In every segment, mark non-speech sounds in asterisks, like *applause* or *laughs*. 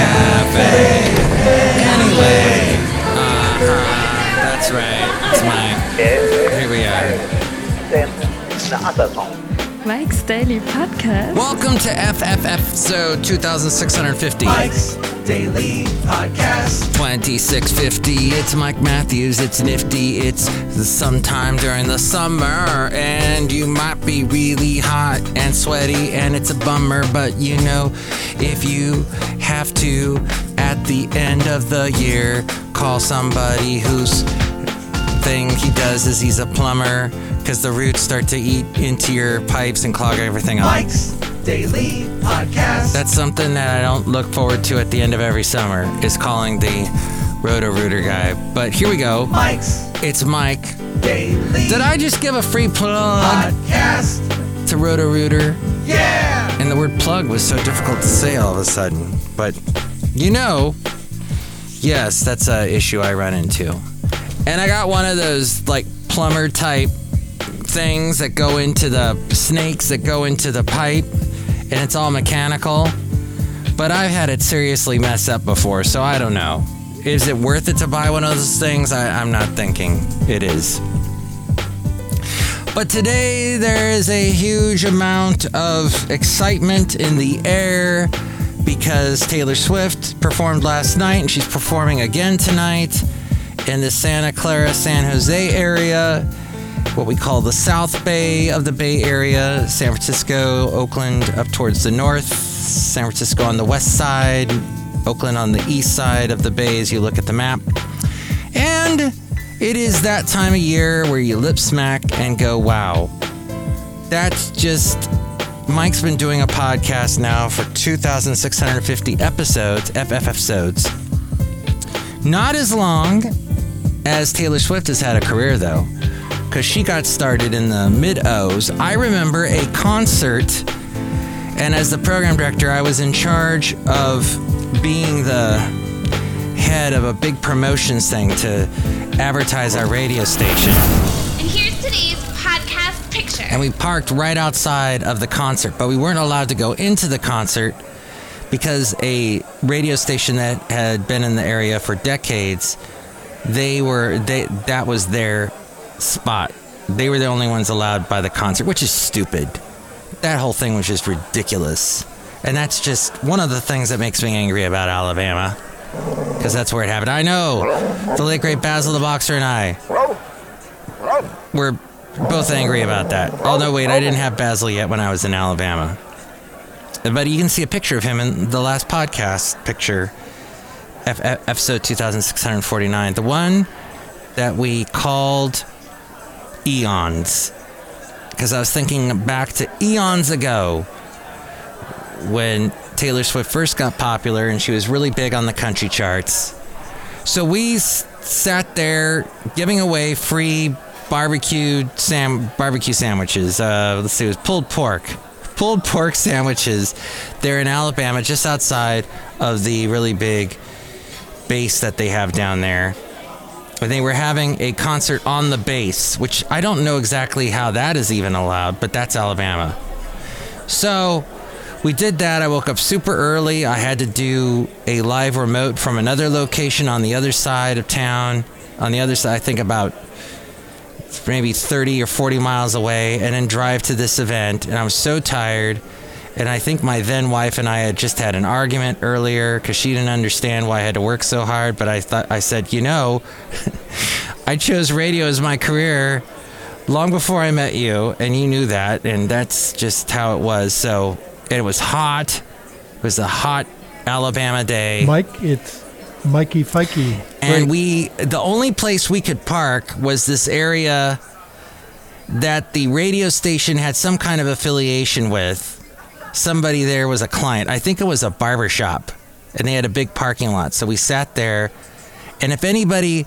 cafe. Anyway. Uh-huh. That's right. It's mine. Here we are. then the other song. Mike's Daily Podcast. Welcome to FFF so 2650. Mike's Daily Podcast. 2650. It's Mike Matthews. It's nifty. It's sometime during the summer. And you might be really hot and sweaty, and it's a bummer. But you know, if you have to, at the end of the year, call somebody whose thing he does is he's a plumber, because the roots start to eat into your pipes and clog everything up. Mike's Daily Podcast. That's something that I don't look forward to at the end of every summer is calling the Roto Rooter guy. But here we go. Mike's It's Mike. Daily Did I just give a free plug Podcast. to Roto Rooter? Yeah. And the word plug was so difficult to say all of a sudden. But you know, yes, that's a issue I run into. And I got one of those like plumber type things that go into the snakes that go into the pipe, and it's all mechanical. But I've had it seriously mess up before, so I don't know. Is it worth it to buy one of those things? I, I'm not thinking it is. But today there is a huge amount of excitement in the air because Taylor Swift performed last night and she's performing again tonight in the Santa Clara, San Jose area, what we call the South Bay of the Bay Area, San Francisco, Oakland up towards the north, San Francisco on the west side, Oakland on the east side of the bay as you look at the map. And it is that time of year where you lip smack and go, wow. That's just. Mike's been doing a podcast now for 2,650 episodes, FF episodes. Not as long as Taylor Swift has had a career, though, because she got started in the mid O's. I remember a concert, and as the program director, I was in charge of being the head of a big promotions thing to advertise our radio station. And here's today's podcast picture. And we parked right outside of the concert, but we weren't allowed to go into the concert because a radio station that had been in the area for decades, they were they that was their spot. They were the only ones allowed by the concert, which is stupid. That whole thing was just ridiculous. And that's just one of the things that makes me angry about Alabama. Because that's where it happened. I know. The late great Basil the Boxer and I. We're both angry about that. Oh, no, wait, I didn't have Basil yet when I was in Alabama. But you can see a picture of him in the last podcast picture, episode 2649. The one that we called Eons. Because I was thinking back to eons ago when Taylor Swift first got popular and she was really big on the country charts. So we s- sat there giving away free barbecued sam barbecue sandwiches. Uh, let's see, it was pulled pork, pulled pork sandwiches. There in Alabama, just outside of the really big base that they have down there. And they were having a concert on the base, which I don't know exactly how that is even allowed, but that's Alabama. So we did that. I woke up super early. I had to do a live remote from another location on the other side of town. On the other side, I think about maybe 30 or 40 miles away, and then drive to this event. And I was so tired. And I think my then wife and I had just had an argument earlier because she didn't understand why I had to work so hard. But I thought I said, you know, *laughs* I chose radio as my career long before I met you, and you knew that, and that's just how it was. So it was hot. It was a hot Alabama day. Mike, it's Mikey Fikey. And we, the only place we could park was this area that the radio station had some kind of affiliation with. Somebody there was a client. I think it was a barber shop, and they had a big parking lot. So we sat there, and if anybody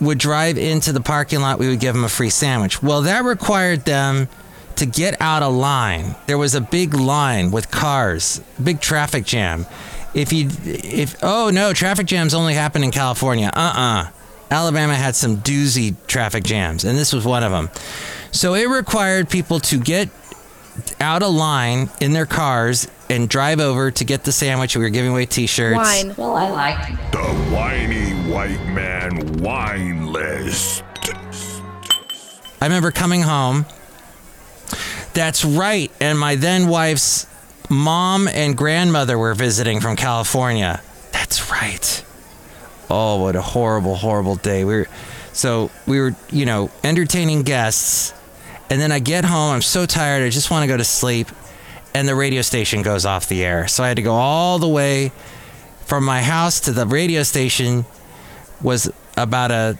would drive into the parking lot, we would give them a free sandwich. Well, that required them to get out of line. There was a big line with cars, big traffic jam. If you, if oh no, traffic jams only happen in California. Uh-uh. Alabama had some doozy traffic jams, and this was one of them. So it required people to get out of line in their cars and drive over to get the sandwich. We were giving away T-shirts. Wine. Well, I like The whiny white man wine list. I remember coming home. That's right. And my then wife's mom and grandmother were visiting from California. That's right. Oh, what a horrible, horrible day. We were so we were, you know, entertaining guests. And then I get home, I'm so tired, I just want to go to sleep. And the radio station goes off the air. So I had to go all the way from my house to the radio station was about a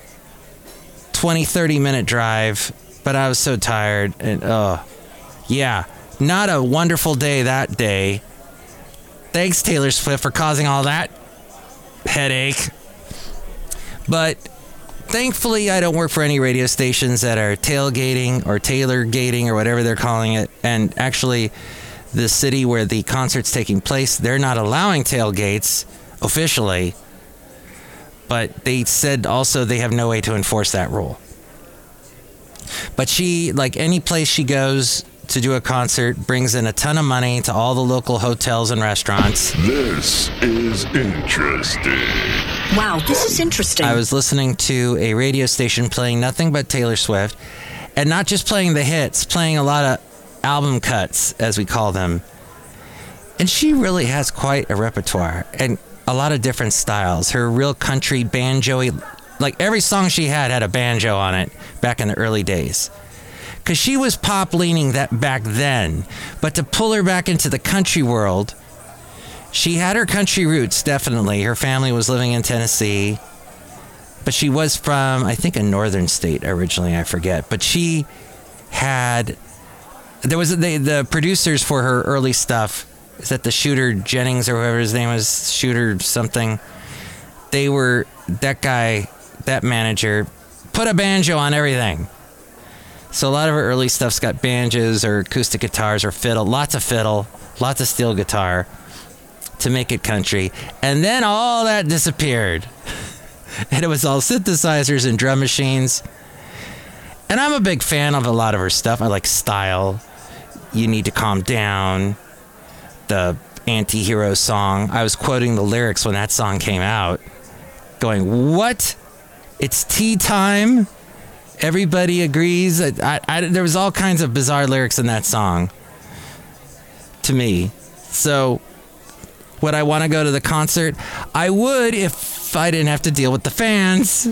20 30 minute drive but i was so tired and oh yeah not a wonderful day that day thanks taylor swift for causing all that headache but thankfully i don't work for any radio stations that are tailgating or tailor gating or whatever they're calling it and actually the city where the concert's taking place they're not allowing tailgates officially but they said also they have no way to enforce that rule. But she, like any place she goes to do a concert, brings in a ton of money to all the local hotels and restaurants. This is interesting. Wow, this is interesting. I was listening to a radio station playing nothing but Taylor Swift, and not just playing the hits, playing a lot of album cuts, as we call them. And she really has quite a repertoire and a lot of different styles. Her real country banjo like every song she had had a banjo on it back in the early days. Cause she was pop leaning that back then, but to pull her back into the country world, she had her country roots definitely. Her family was living in Tennessee, but she was from I think a northern state originally. I forget, but she had there was the the producers for her early stuff. Is that the Shooter Jennings or whoever his name was, Shooter something? They were that guy, that manager, put a banjo on everything. So a lot of her early stuff's got banjos or acoustic guitars or fiddle, lots of fiddle, lots of steel guitar to make it country. And then all that disappeared. *laughs* And it was all synthesizers and drum machines. And I'm a big fan of a lot of her stuff. I like style. You need to calm down. The anti hero song. I was quoting the lyrics when that song came out, going, What? It's tea time? Everybody agrees. I, I, there was all kinds of bizarre lyrics in that song to me. So, would I want to go to the concert? I would if I didn't have to deal with the fans.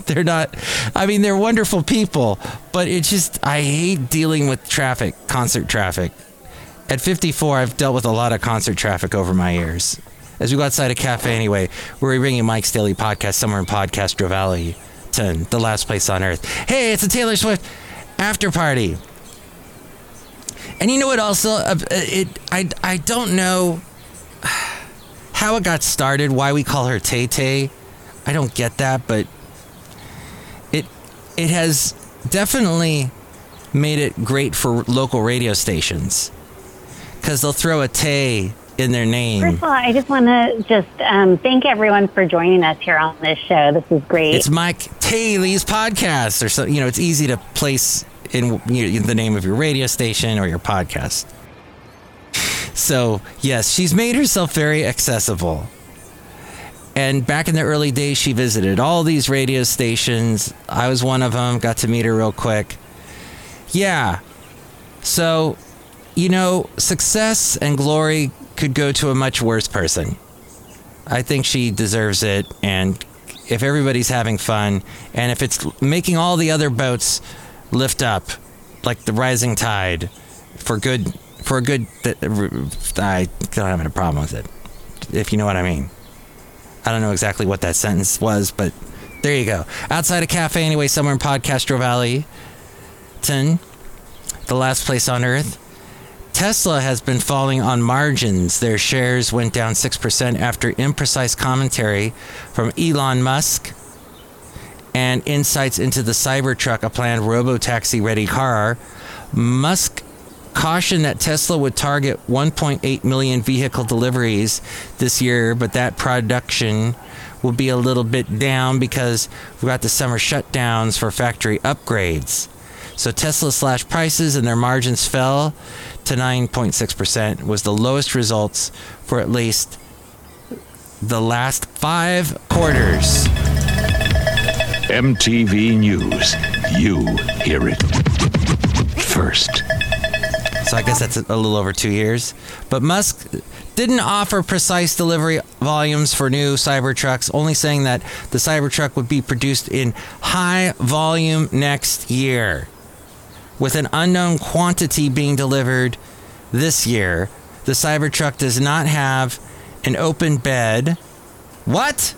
*laughs* they're not, I mean, they're wonderful people, but it's just, I hate dealing with traffic, concert traffic. At 54, I've dealt with a lot of concert traffic over my years. As we go outside a cafe anyway, we're bringing Mike's Daily Podcast somewhere in Podcastro Valley, the last place on earth. Hey, it's a Taylor Swift after party. And you know what? Also, uh, it I I don't know how it got started. Why we call her Tay Tay? I don't get that, but it it has definitely made it great for local radio stations because they'll throw a Tay in their name. First of all, I just want to just um, thank everyone for joining us here on this show. This is great. It's Mike Taylor's podcast, or so you know. It's easy to place in you know, the name of your radio station or your podcast. So yes, she's made herself very accessible. And back in the early days, she visited all these radio stations. I was one of them. Got to meet her real quick. Yeah. So, you know, success and glory could go to a much worse person. I think she deserves it. And if everybody's having fun, and if it's making all the other boats lift up, like the rising tide, for good, for a good, I don't have a problem with it. If you know what I mean. I don't know exactly what that sentence was, but there you go. Outside a cafe, anyway, somewhere in Podcastro Valley, Ten, the last place on earth. Tesla has been falling on margins. Their shares went down 6% after imprecise commentary from Elon Musk and insights into the Cybertruck, a planned robo-taxi ready car. Musk cautioned that Tesla would target 1.8 million vehicle deliveries this year, but that production will be a little bit down because we've got the summer shutdowns for factory upgrades. So Tesla slashed prices and their margins fell to 9.6% was the lowest results for at least the last five quarters. MTV News. You hear it first. So I guess that's a little over two years. But Musk didn't offer precise delivery volumes for new Cybertrucks, only saying that the Cybertruck would be produced in high volume next year. With an unknown quantity being delivered this year, the Cybertruck does not have an open bed. What?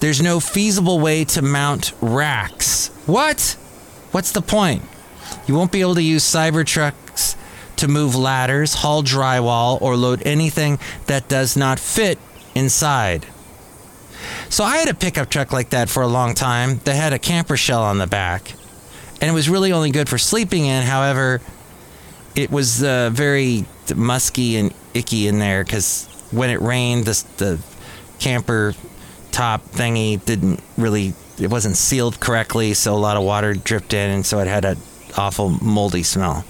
There's no feasible way to mount racks. What? What's the point? You won't be able to use Cybertrucks to move ladders, haul drywall, or load anything that does not fit inside. So I had a pickup truck like that for a long time that had a camper shell on the back. And it was really only good for sleeping in. However, it was uh, very musky and icky in there because when it rained, the, the camper top thingy didn't really, it wasn't sealed correctly. So a lot of water dripped in. And so it had a awful moldy smell.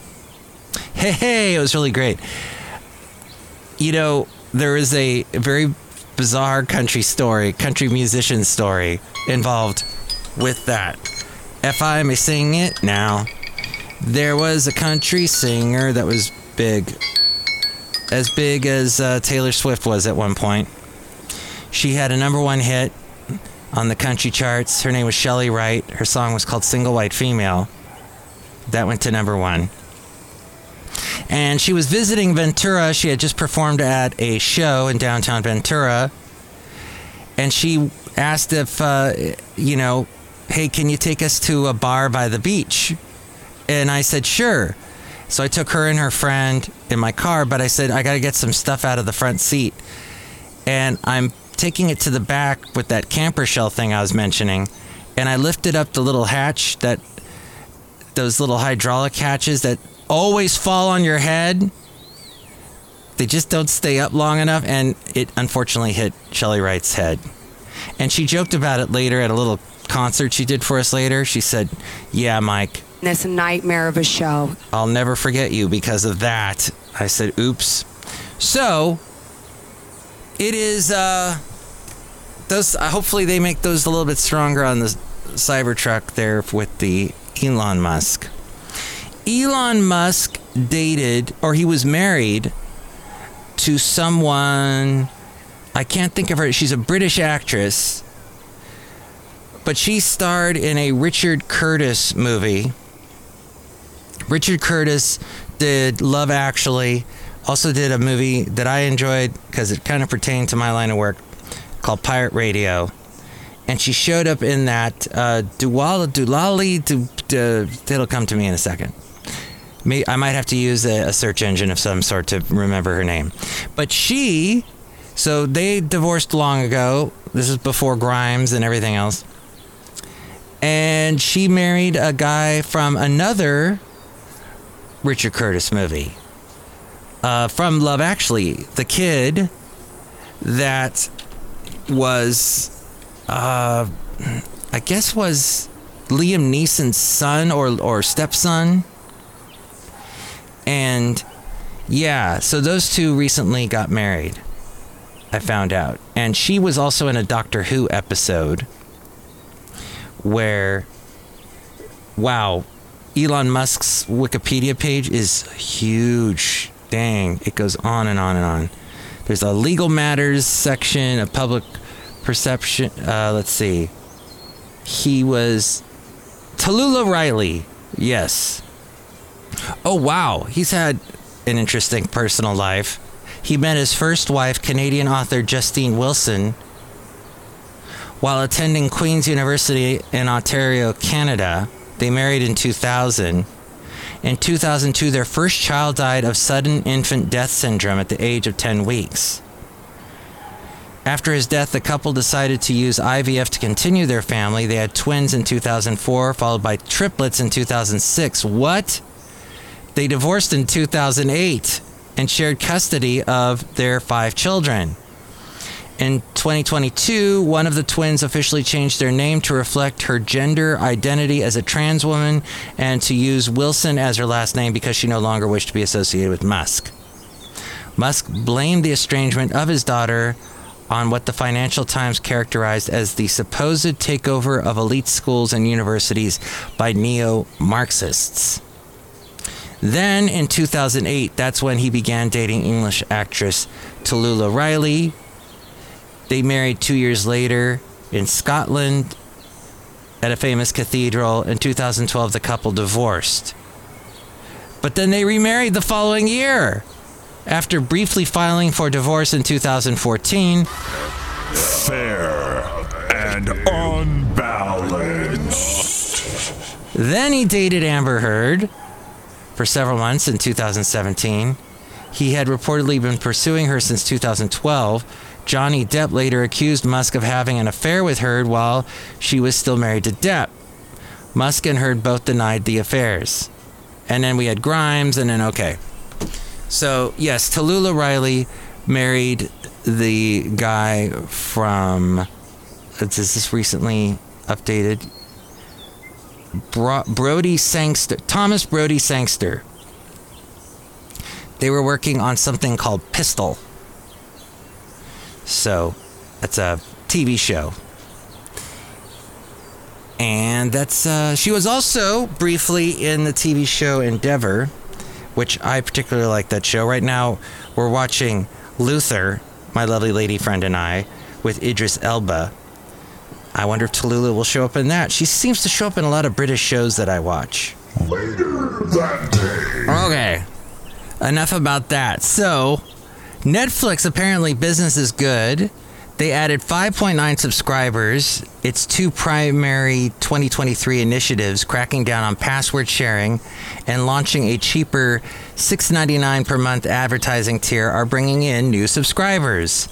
Hey, hey, it was really great. You know, there is a very bizarre country story, country musician story involved with that. If I may sing it now, there was a country singer that was big, as big as uh, Taylor Swift was at one point. She had a number one hit on the country charts. Her name was Chely Wright. Her song was called Single White Female. That went to number one. And she was visiting Ventura. She had just performed at a show in downtown Ventura. And she asked if, uh, you know, hey, can you take us to a bar by the beach? And I said, sure. So I took her and her friend in my car, but I said, I got to get some stuff out of the front seat. And I'm taking it to the back with that camper shell thing I was mentioning. And I lifted up the little hatch that those little hydraulic hatches that always fall on your head. They just don't stay up long enough, and it unfortunately hit Chely Wright's head. And she joked about it later at a little concert she did for us later. She said, Yeah, Mike, a nightmare of a show. I'll never forget you because of that. I said, Oops. So, it is, uh, those, uh, hopefully they make those a little bit stronger on the Cybertruck there with the Elon Musk. Elon Musk dated, or he was married to someone, I can't think of her, she's a British actress, but she starred in a Richard Curtis movie. Richard Curtis did Love Actually, also did a movie that I enjoyed because it kind of pertained to my line of work called Pirate Radio and she showed up in that uh, Duwala Dulali. Du, du, it'll come to me in a second. I might have to use a search engine of some sort to remember her name. But she, so they divorced long ago. This is before Grimes and everything else. And she married a guy from another Richard Curtis movie. Uh, from Love Actually, the kid that was uh, I guess was Liam Neeson's son or or stepson. And yeah, so those two recently got married. I found out. And she was also in a Doctor Who episode where wow, Elon Musk's Wikipedia page is huge. Dang, it goes on and on and on. There's a legal matters section, a public perception. Uh, let's see. He was Tallulah Riley. Yes. Oh wow, he's had an interesting personal life. He met his first wife, Canadian author Justine Wilson, while attending Queen's University in Ontario, Canada. They married in 2000. In 2002, their first child died of sudden infant death syndrome at the age of 10 weeks. After his death, the couple decided to use IVF to continue their family. They had twins in 2004, followed by triplets in 2006. What? They divorced in 2008 and shared custody of their five children. In 2022, one of the twins officially changed their name to reflect her gender identity as a trans woman and to use Wilson as her last name because she no longer wished to be associated with Musk. Musk blamed the estrangement of his daughter on what the Financial Times characterized as the supposed takeover of elite schools and universities by neo Marxists. Then in 2008, that's when he began dating English actress Tallulah Riley. They married two years later in Scotland at a famous cathedral. In 2012, the couple divorced. But then they remarried the following year. After briefly filing for divorce in 2014, Fair and unbalanced. then he dated Amber Heard for several months in 2017. He had reportedly been pursuing her since 2012. Johnny Depp later accused Musk of having an affair with Heard while she was still married to Depp. Musk and Heard both denied the affairs. And then we had Grimes, and then okay. So, yes, Tallulah Riley married the guy from. Is this recently updated? Bro- Brodie-Sangster, Thomas Brodie-Sangster. They were working on something called Pistol. So, that's a TV show. And that's uh, she was also briefly in the TV show Endeavour, which I particularly like that show. Right now, we're watching Luther, my lovely lady friend and I, with Idris Elba. I wonder if Tallulah will show up in that. She seems to show up in a lot of British shows that I watch. Later that day. Okay. Enough about that. So, Netflix apparently business is good. They added 5.9 subscribers. Its two primary 2023 initiatives, cracking down on password sharing and launching a cheaper $6.99 per month advertising tier, are bringing in new subscribers.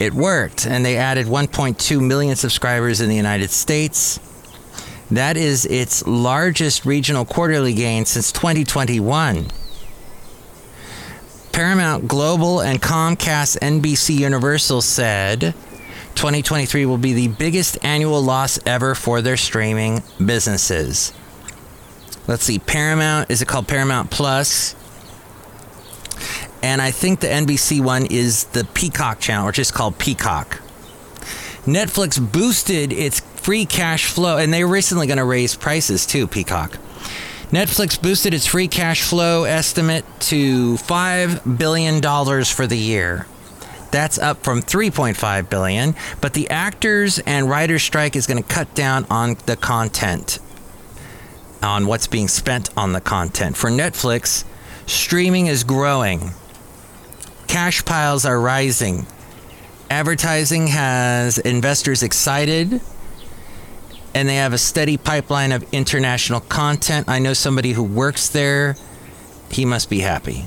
It worked, and they added 1.2 million subscribers in the United States. That is its largest regional quarterly gain since 2021. Paramount Global and Comcast NBC Universal said 2023 will be the biggest annual loss ever for their streaming businesses. Let's see, Paramount, is it called Paramount Plus? And I think the NBC one is the Peacock channel, which is called Peacock. Netflix boosted its free cash flow, and they're recently going to raise prices too, Peacock. Netflix boosted its free cash flow estimate to $5 billion for the year. That's up from 3.5 billion, but the actors and writers strike is going to cut down on the content on what's being spent on the content. For Netflix, streaming is growing. Cash piles are rising. Advertising has investors excited and they have a steady pipeline of international content. I know somebody who works there. He must be happy.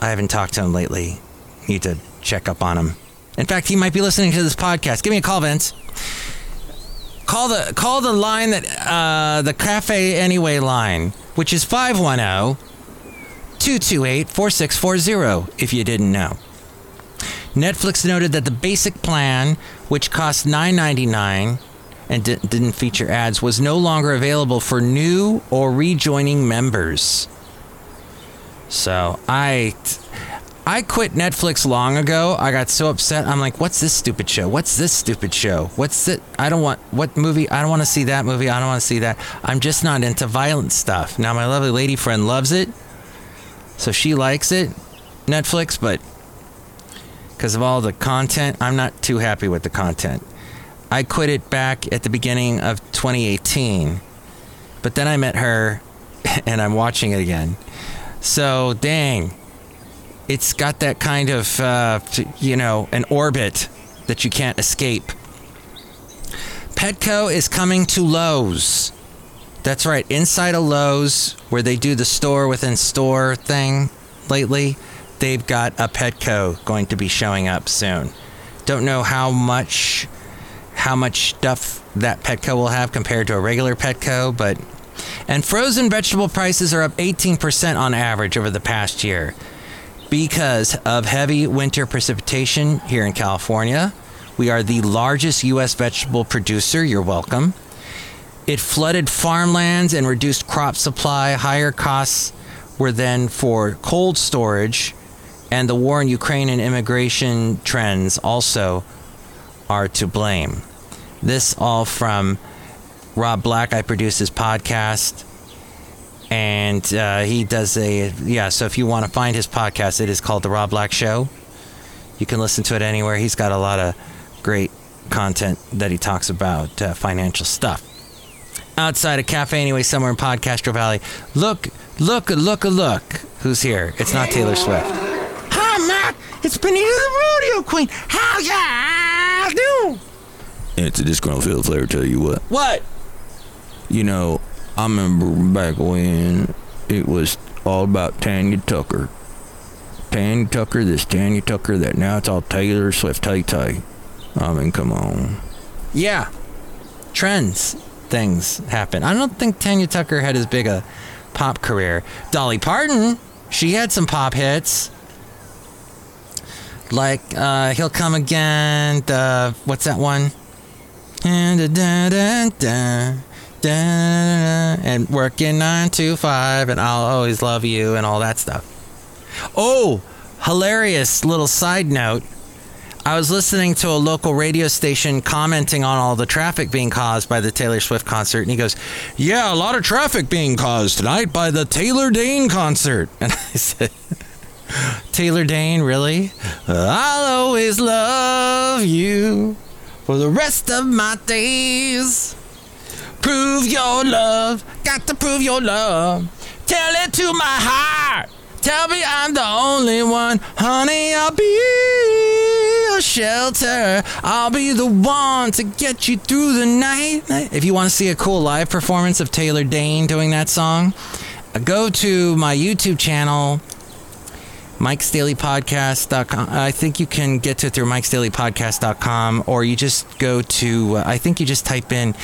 I haven't talked to him lately. Need to check up on him. In fact, he might be listening to this podcast. Give me a call, Vince. Call the call the line that uh, the Cafe Anyway line, which is 510 228 4640 if you didn't know. Netflix noted that the basic plan, which costs $9.99 and di- didn't feature ads, was no longer available for new or rejoining members. So I, I quit Netflix long ago. I got so upset. I'm like, what's this stupid show? What's this stupid show? What's it? I don't want what movie? I don't want to see that movie. I don't want to see that. I'm just not into violent stuff. Now my lovely lady friend loves it, so she likes it, Netflix, but because of all the content, I'm not too happy with the content. I quit it back at the beginning of 2018, but then I met her, *laughs* and I'm watching it again. So dang, it's got that kind of uh, you know an orbit that you can't escape. Petco is coming to Lowe's. That's right, inside of Lowe's, where they do the store within store thing lately, they've got a Petco going to be showing up soon. Don't know how much how much stuff that Petco will have compared to a regular Petco, but and frozen vegetable prices are up 18% on average over the past year because of heavy winter precipitation here in California. We are the largest U.S. vegetable producer. You're welcome. It flooded farmlands and reduced crop supply. Higher costs were then for cold storage, and the war in Ukraine and immigration trends also are to blame. This all from Rob Black. I produce his podcast, and uh, he does a yeah. So if you want to find his podcast, it is called The Rob Black Show. You can listen to it anywhere. He's got a lot of great content that he talks about uh, financial stuff. Outside a cafe, anyway, somewhere in Podcastro Valley. Look, look, look, look. Who's here? It's not Taylor Swift. Hi, Matt. It's Benita the Rodeo Queen. How ya do? It's a disgruntled flavor, tell you what. What? You know, I remember back when it was all about Tanya Tucker. Tanya Tucker, this Tanya Tucker, that now it's all Taylor Swift, Tay Tay. I mean, come on. Yeah. Trends, things happen. I don't think Tanya Tucker had as big a pop career. Dolly Parton, she had some pop hits. Like uh, He'll Come Again, the, what's that one? And working nine to five, and I'll always love you, and all that stuff. Oh, hilarious little side note. I was listening to a local radio station commenting on all the traffic being caused by the Taylor Swift concert, and he goes, Yeah, a lot of traffic being caused tonight by the Taylor Dayne concert. *laughs* And I said, Taylor Dayne, really? I'll always love you for the rest of my days. Prove your love, got to prove your love. Tell it to my heart. Tell me I'm the only one. Honey, I'll be your shelter. I'll be the one to get you through the night. If you want to see a cool live performance of Taylor Dayne doing that song, uh, go to my YouTube channel, Mike's Daily Podcast.com. I think you can get to it through Mike's Daily Podcast.com, or you just go to, uh, I think you just type in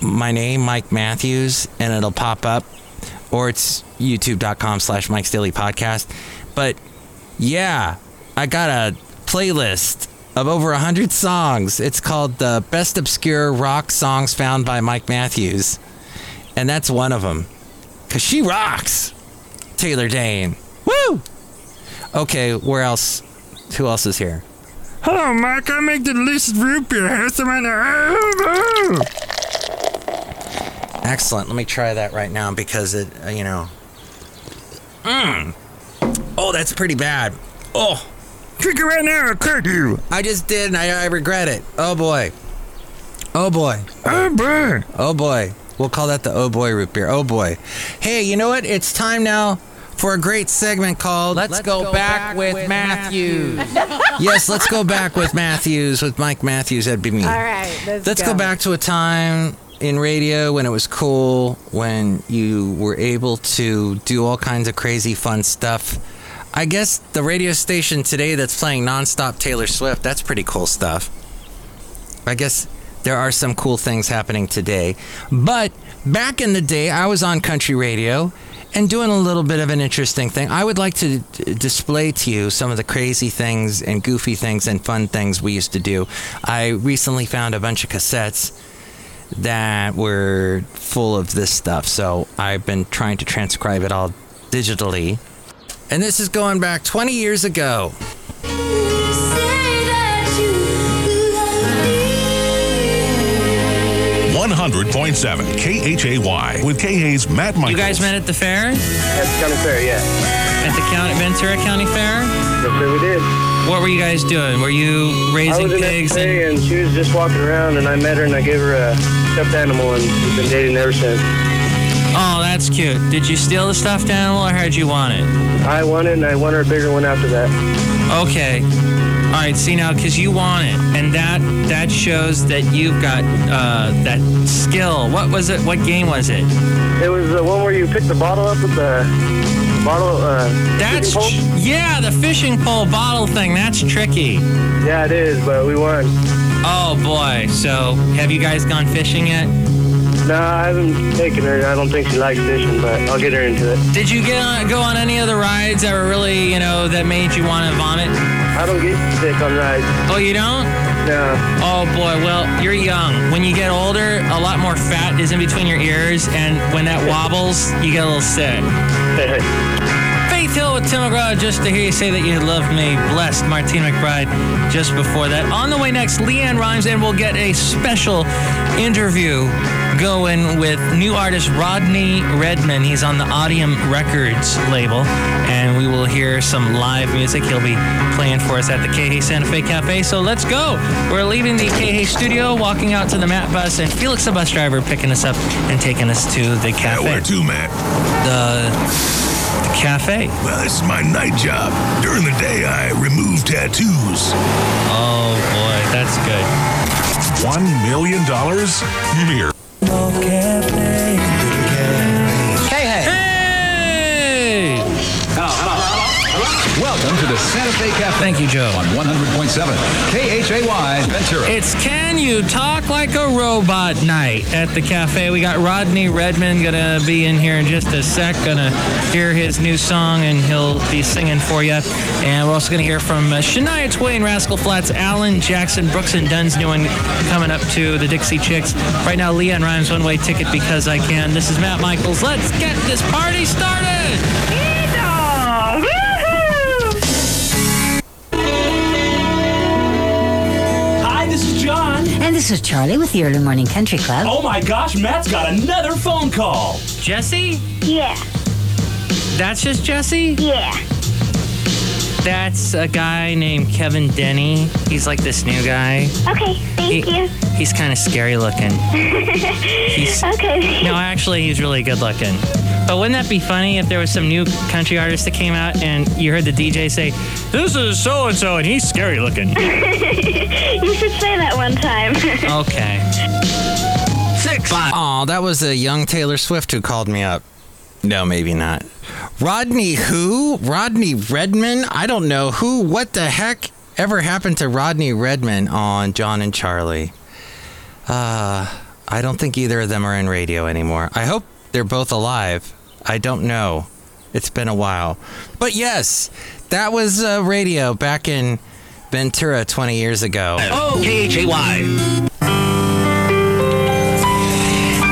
my name, Mike Matthews, and it'll pop up or it's youtube.com slash Mike's Daily Podcast. But yeah, I got a playlist of over 100 songs. It's called the Best Obscure Rock Songs Found by Mike Matthews. And that's one of them. Because she rocks. Taylor Dayne. Woo! Okay, where else? Who else is here? Hello, Mike. I make the delicious root beer. Have some right now. Excellent. Let me try that right now because it, uh, you know. Mmm. Oh, that's pretty bad. Oh. Drink it right now, curse you. I just did, and I, I regret it. Oh boy. Oh boy. Oh, boy. Oh boy. We'll call that the oh boy root beer. Oh boy. Hey, you know what? It's time now for a great segment called Let's, go, back, with, Matthews. *laughs* Yes, let's go back with Matthews, with Mike Matthews. That'd be me. All right, let's, Let's go back to a time in radio when it was cool, when you were able to do all kinds of crazy fun stuff. I guess the radio station today that's playing nonstop Taylor Swift, that's pretty cool stuff. I guess there are some cool things happening today. But back in the day, I was on country radio and doing a little bit of an interesting thing. I would like to d- display to you some of the crazy things and goofy things and fun things we used to do. I recently found a bunch of cassettes that were full of this stuff, so I've been trying to transcribe it all digitally. And this is going back 20 years ago. 100.7 KHAY with KA's Matt Michaels. You guys met at the fair? At the County Fair, yeah. At the county, Ventura County Fair? Yes, we did. What were you guys doing? Were you raising I was pigs? day and she was just walking around and I met her and I gave her a stuffed animal and we've been dating ever since. Oh, that's cute. Did you steal the stuffed animal or how'd you want it? I won it and I won her a bigger one after that. Okay. All right. See now, because you want it, and that that shows that you've got uh, that skill. What was it? What game was it? It was the one where you pick the bottle up with the bottle. Uh, That's fishing pole. yeah, the fishing pole bottle thing. That's tricky. Yeah, it is, but we won. Oh boy. So have you guys gone fishing yet? No, I haven't taken her. I don't think she likes fishing, but I'll get her into it. Did you get on, go on any of the rides that were really, you know, that made you want to vomit? I don't get sick on rides. Oh, you don't? No. Oh boy, well, you're young. When you get older, a lot more fat is in between your ears, and when that wobbles, you get a little sick. Faith with Tim McGraw, just to hear you say that you love me. Blessed Martina McBride just before that. On the way next, LeAnn Rimes, and we'll get a special interview going with new artist Rodney Redman. He's on the Audium Records label, and we will hear some live music. He'll be playing for us at the KH Santa Fe Cafe. So let's go. We're leaving the KH studio, walking out to the Matt bus, and Felix, the bus driver, picking us up and taking us to the cafe. Where to, Matt? The cafe. Well, this is my night job. During the day, I remove tattoos. Oh boy, that's good. One million dollars? Mere. Thank you, Joe. On 100.7 KHAY Ventura. It's Can You Talk Like a Robot night at the cafe. We got Rodney Redman gonna be in here in just a sec. Gonna hear his new song and he'll be singing for you. And we're also gonna hear from uh, Shania Twain, Rascal Flatts, Alan Jackson, Brooks and Dunn's new one coming up to the Dixie Chicks. Right now, LeAnn Rimes one way ticket because I can. This is Matt Michaels. Let's get this party started. This is Charlie with the Early Morning Country Club. Oh my gosh, Matt's got another phone call. Jesse? Yeah. That's just Jesse? Yeah. That's a guy named Kevin Denney. He's like this new guy. Okay, thank He- you. He's kind of scary looking. *laughs* He's, okay. No, actually, he's really good looking. But wouldn't that be funny if there was some new country artist that came out and you heard the DJ say, "This is so and so," and he's scary looking. *laughs* you should say that one time. *laughs* okay. Six. Five. Aw, that was a young Taylor Swift who called me up. No, maybe not. Rodney who? Rodney Redman? I don't know who. What the heck ever happened to Rodney Redman on John and Charlie? Uh, I don't think either of them are in radio anymore. I hope they're both alive. I don't know. It's been a while. But yes, that was uh, radio back in Ventura 20 years ago. Oh, KHAY.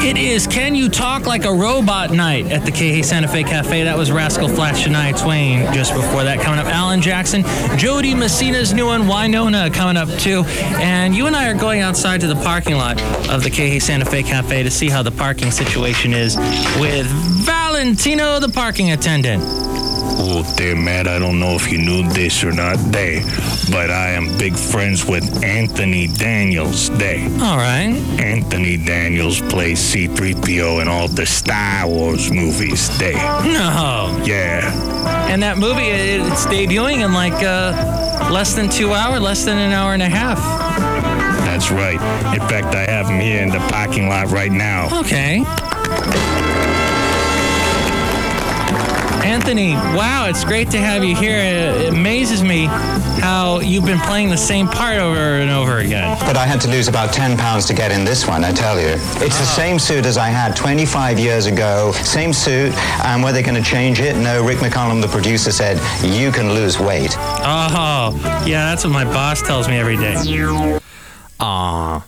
It is Can You Talk Like a Robot night at the KH Santa Fe Cafe. That was Rascal Flatts, Shania Twain just before that. Coming up, Alan Jackson, Jo Dee Messina's new one, Wynonna, coming up too. And you and I are going outside to the parking lot of the KH Santa Fe Cafe to see how the parking situation is with Valentino, the parking attendant. Oh, there, Matt, I don't know if you knew this or not, they, but I am big friends with Anthony Daniels, they. All right. Anthony Daniels plays C-3PO in all the Star Wars movies, they. No. Yeah. And that movie, it's debuting in like uh, less than two hours, less than an hour and a half. That's right. In fact, I have him here in the parking lot right now. Okay. Anthony, wow, it's great to have you here. It amazes me how you've been playing the same part over and over again. But I had to lose about 10 pounds to get in this one, I tell you. It's the oh. same suit as I had 25 years ago. Same suit. And were they going to change it? No, Rick McCallum, the producer, said, you can lose weight. Oh, yeah, that's what my boss tells me every day. Aw.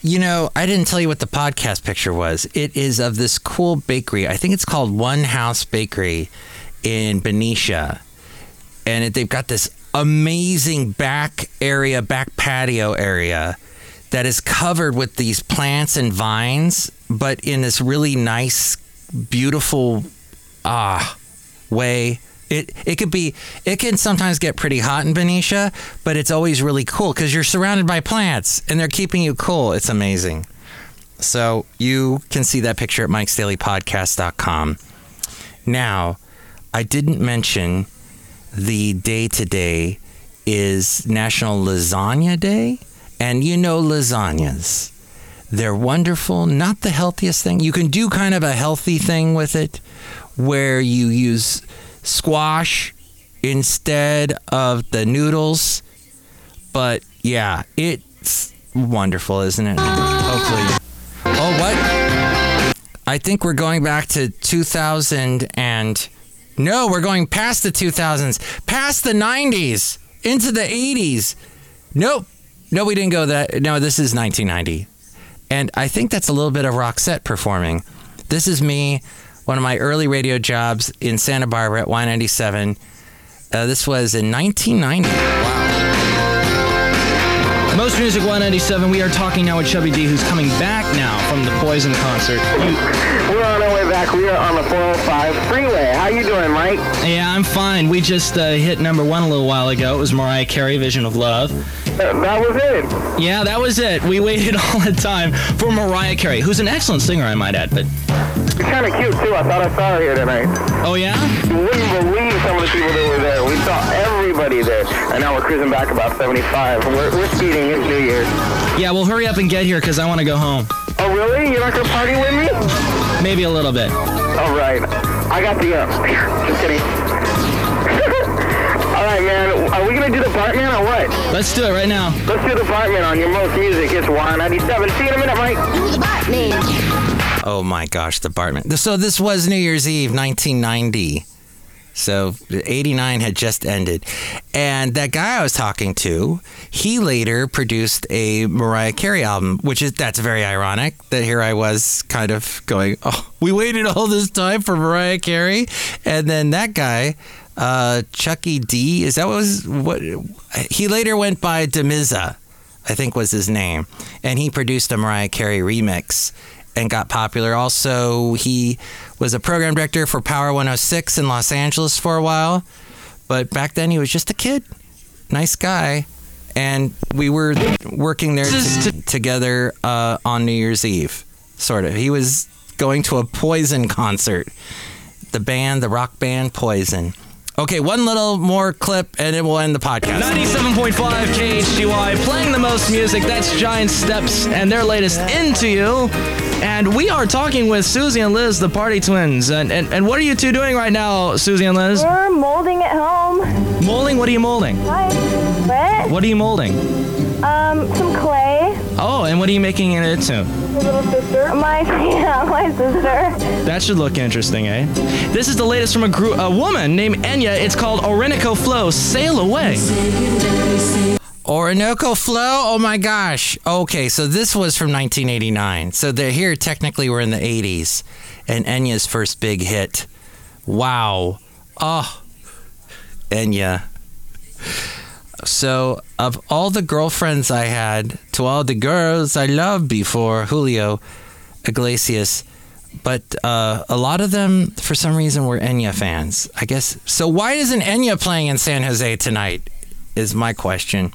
You know, I didn't tell you what the podcast picture was. It is of this cool bakery. I think it's called One House Bakery in Benicia. And it, they've got this amazing back area, back patio area that is covered with these plants and vines, but in this really nice, beautiful ah way. It it could be it can sometimes get pretty hot in Benicia, but it's always really cool because you're surrounded by plants and they're keeping you cool. It's amazing. So you can see that picture at mikesdailypodcast.com. Now, I didn't mention the day today is National Lasagna Day, and you know lasagnas. They're wonderful, not the healthiest thing. You can do kind of a healthy thing with it where you use squash instead of the noodles. But yeah, it's wonderful, isn't it? Hopefully. Oh, what? I think we're going back to 2000 and no, we're going past the 2000s, past the 90s. into the 80s. Nope. No, we didn't go that. No, this is 1990. And I think that's a little bit of Roxette performing. This is me, one of my early radio jobs in Santa Barbara at Y97. Uh, this was in 1990. Most Music 197, we are talking now with Chubby D, who's coming back now from the Poison concert. We're on our way back. We are on the 405 freeway. How you doing, Mike? Yeah, I'm fine. We just uh, hit number one a little while ago. It was Mariah Carey, Vision of Love. Uh, that was it. Yeah, that was it. We waited *laughs* all the time for Mariah Carey, who's an excellent singer, I might add. But You're kind of cute, too. I thought I saw her here tonight. Oh, yeah? You wouldn't believe some of the people that were there. We saw everybody there. And now we're cruising back about 75. We're, we're speeding. It's New Year's. Yeah, well, hurry up and get here because I want to go home. Oh, really? You're not going to party with me? Maybe a little bit. All right. I got the, uh, just kidding. *laughs* All right, man. Are we going to do the Bartman or what? Let's do it right now. Let's do the Bartman on your most music. It's Y97. See you in a minute, Mike. Do the Bartman. Oh my gosh, the Bartman. So this was New Year's Eve, 1990. So 89 had just ended. And that guy I was talking to, he later produced a Mariah Carey album, which is that's very ironic that here I was kind of going, "Oh, we waited all this time for Mariah Carey." And then that guy, uh Chucky D, is that what was what he later went by Demiza, I think was his name, and he produced a Mariah Carey remix and got popular. Also, he was a program director for Power 106 in Los Angeles for a while, but back then he was just a kid, nice guy, and we were working there t- together uh, on New Year's Eve, sort of. He was going to a Poison concert, the band, the rock band Poison. Okay, one little more clip and it will end the podcast. 97.5 KHGY, playing the most music. That's Giant Steps and their latest Into You. And we are talking with Susie and Liz, the party twins. And, and, and what are you two doing right now, Susie and Liz? We're molding at home. Molding? What are you molding? Hi. What? What are you molding? Um, some clay. Oh, and what are you making in it into? Your little sister. My, *laughs* yeah, my sister. That should look interesting, eh? This is the latest from a, group, a woman named Enya. It's called Orinoco Flow. Sail away. Orinoco Flow? Oh my gosh. Okay, so this was from 1989. So they're here technically we're in the 80s and Enya's first big hit. Wow. Oh. Enya. So, of all the girlfriends I had, to all the girls I loved before Julio Iglesias, but uh, a lot of them, for some reason, were Enya fans. I guess. So, why isn't Enya playing in San Jose tonight? Is my question.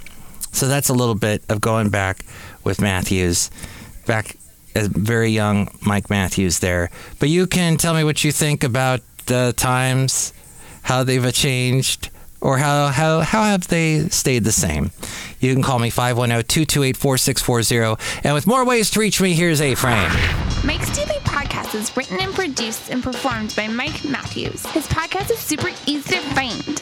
So, that's a little bit of going back with Matthews, back as very young Mike Matthews there. But you can tell me what you think about the times, how they've changed or how, how, how have they stayed the same? You can call me 510-228-4640. And with more ways to reach me, here's A-Frame. Mike's Daily Podcast is written and produced and performed by Mike Matthews. His podcast is super easy to find.